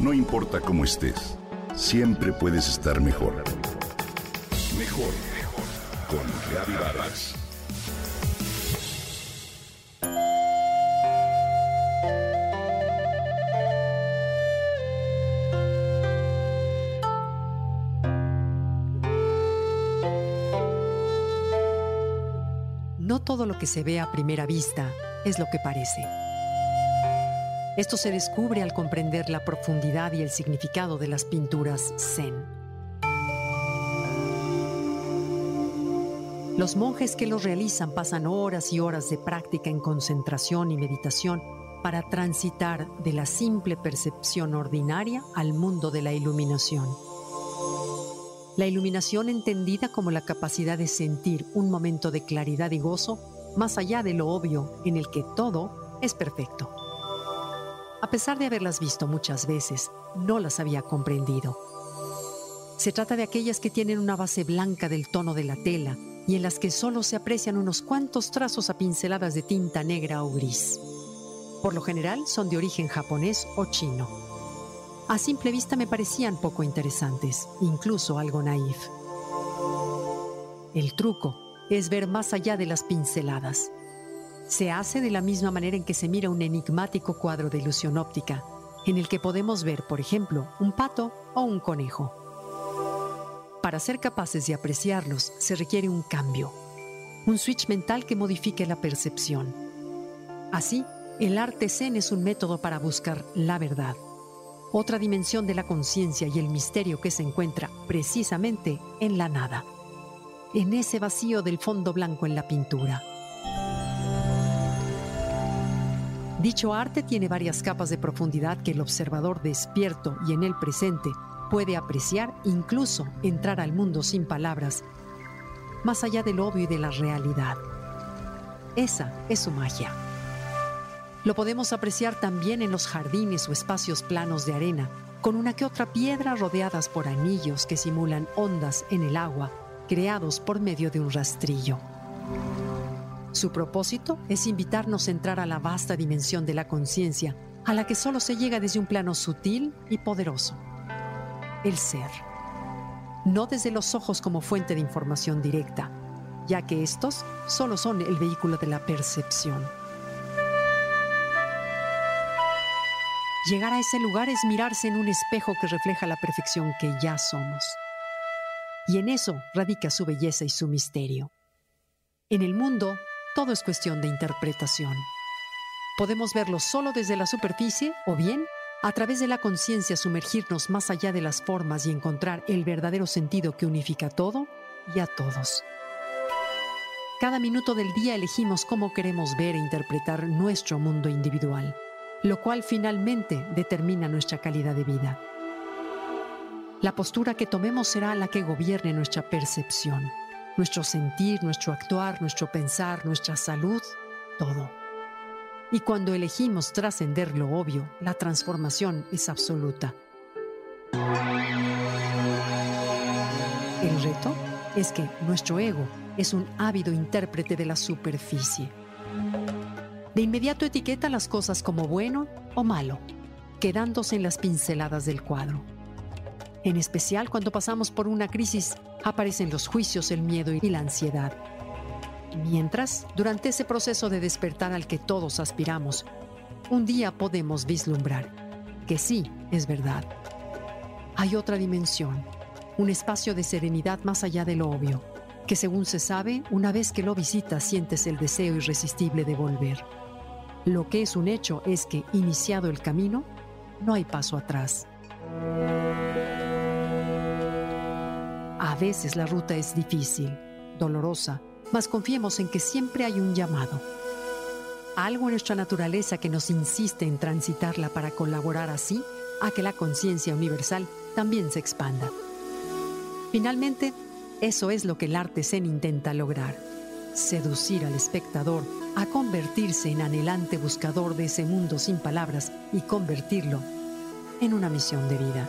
No importa cómo estés, siempre puedes estar mejor. Mejor, mejor. Con Reavivadas. No todo lo que se ve a primera vista es lo que parece. Esto se descubre al comprender la profundidad y el significado de las pinturas zen. Los monjes que los realizan pasan horas y horas de práctica en concentración y meditación para transitar de la simple percepción ordinaria al mundo de la iluminación. La iluminación entendida como la capacidad de sentir un momento de claridad y gozo más allá de lo obvio en el que todo es perfecto. A pesar de haberlas visto muchas veces, no las había comprendido. Se trata de aquellas que tienen una base blanca del tono de la tela y en las que solo se aprecian unos cuantos trazos a pinceladas de tinta negra o gris. Por lo general son de origen japonés o chino. A simple vista me parecían poco interesantes, incluso algo naif. El truco es ver más allá de las pinceladas se hace de la misma manera en que se mira un enigmático cuadro de ilusión óptica, en el que podemos ver, por ejemplo, un pato o un conejo. Para ser capaces de apreciarlos se requiere un cambio, un switch mental que modifique la percepción. Así, el arte zen es un método para buscar la verdad, otra dimensión de la conciencia y el misterio que se encuentra precisamente en la nada, en ese vacío del fondo blanco en la pintura. Dicho arte tiene varias capas de profundidad que el observador despierto y en el presente puede apreciar, incluso entrar al mundo sin palabras, más allá del obvio y de la realidad. Esa es su magia. Lo podemos apreciar también en los jardines o espacios planos de arena, con una que otra piedra rodeadas por anillos que simulan ondas en el agua, creados por medio de un rastrillo. Su propósito es invitarnos a entrar a la vasta dimensión de la conciencia, a la que solo se llega desde un plano sutil y poderoso. El ser. No desde los ojos como fuente de información directa, ya que estos solo son el vehículo de la percepción. Llegar a ese lugar es mirarse en un espejo que refleja la perfección que ya somos. Y en eso radica su belleza y su misterio. En el mundo todo es cuestión de interpretación. Podemos verlo solo desde la superficie o bien a través de la conciencia sumergirnos más allá de las formas y encontrar el verdadero sentido que unifica todo y a todos. Cada minuto del día elegimos cómo queremos ver e interpretar nuestro mundo individual, lo cual finalmente determina nuestra calidad de vida. La postura que tomemos será la que gobierne nuestra percepción nuestro sentir, nuestro actuar, nuestro pensar, nuestra salud, todo. Y cuando elegimos trascender lo obvio, la transformación es absoluta. El reto es que nuestro ego es un ávido intérprete de la superficie. De inmediato etiqueta las cosas como bueno o malo, quedándose en las pinceladas del cuadro. En especial cuando pasamos por una crisis, aparecen los juicios, el miedo y la ansiedad. Mientras, durante ese proceso de despertar al que todos aspiramos, un día podemos vislumbrar que sí, es verdad. Hay otra dimensión, un espacio de serenidad más allá de lo obvio, que según se sabe, una vez que lo visitas sientes el deseo irresistible de volver. Lo que es un hecho es que, iniciado el camino, no hay paso atrás. Veces la ruta es difícil, dolorosa, mas confiemos en que siempre hay un llamado. Algo en nuestra naturaleza que nos insiste en transitarla para colaborar así a que la conciencia universal también se expanda. Finalmente, eso es lo que el arte zen intenta lograr, seducir al espectador a convertirse en anhelante buscador de ese mundo sin palabras y convertirlo en una misión de vida.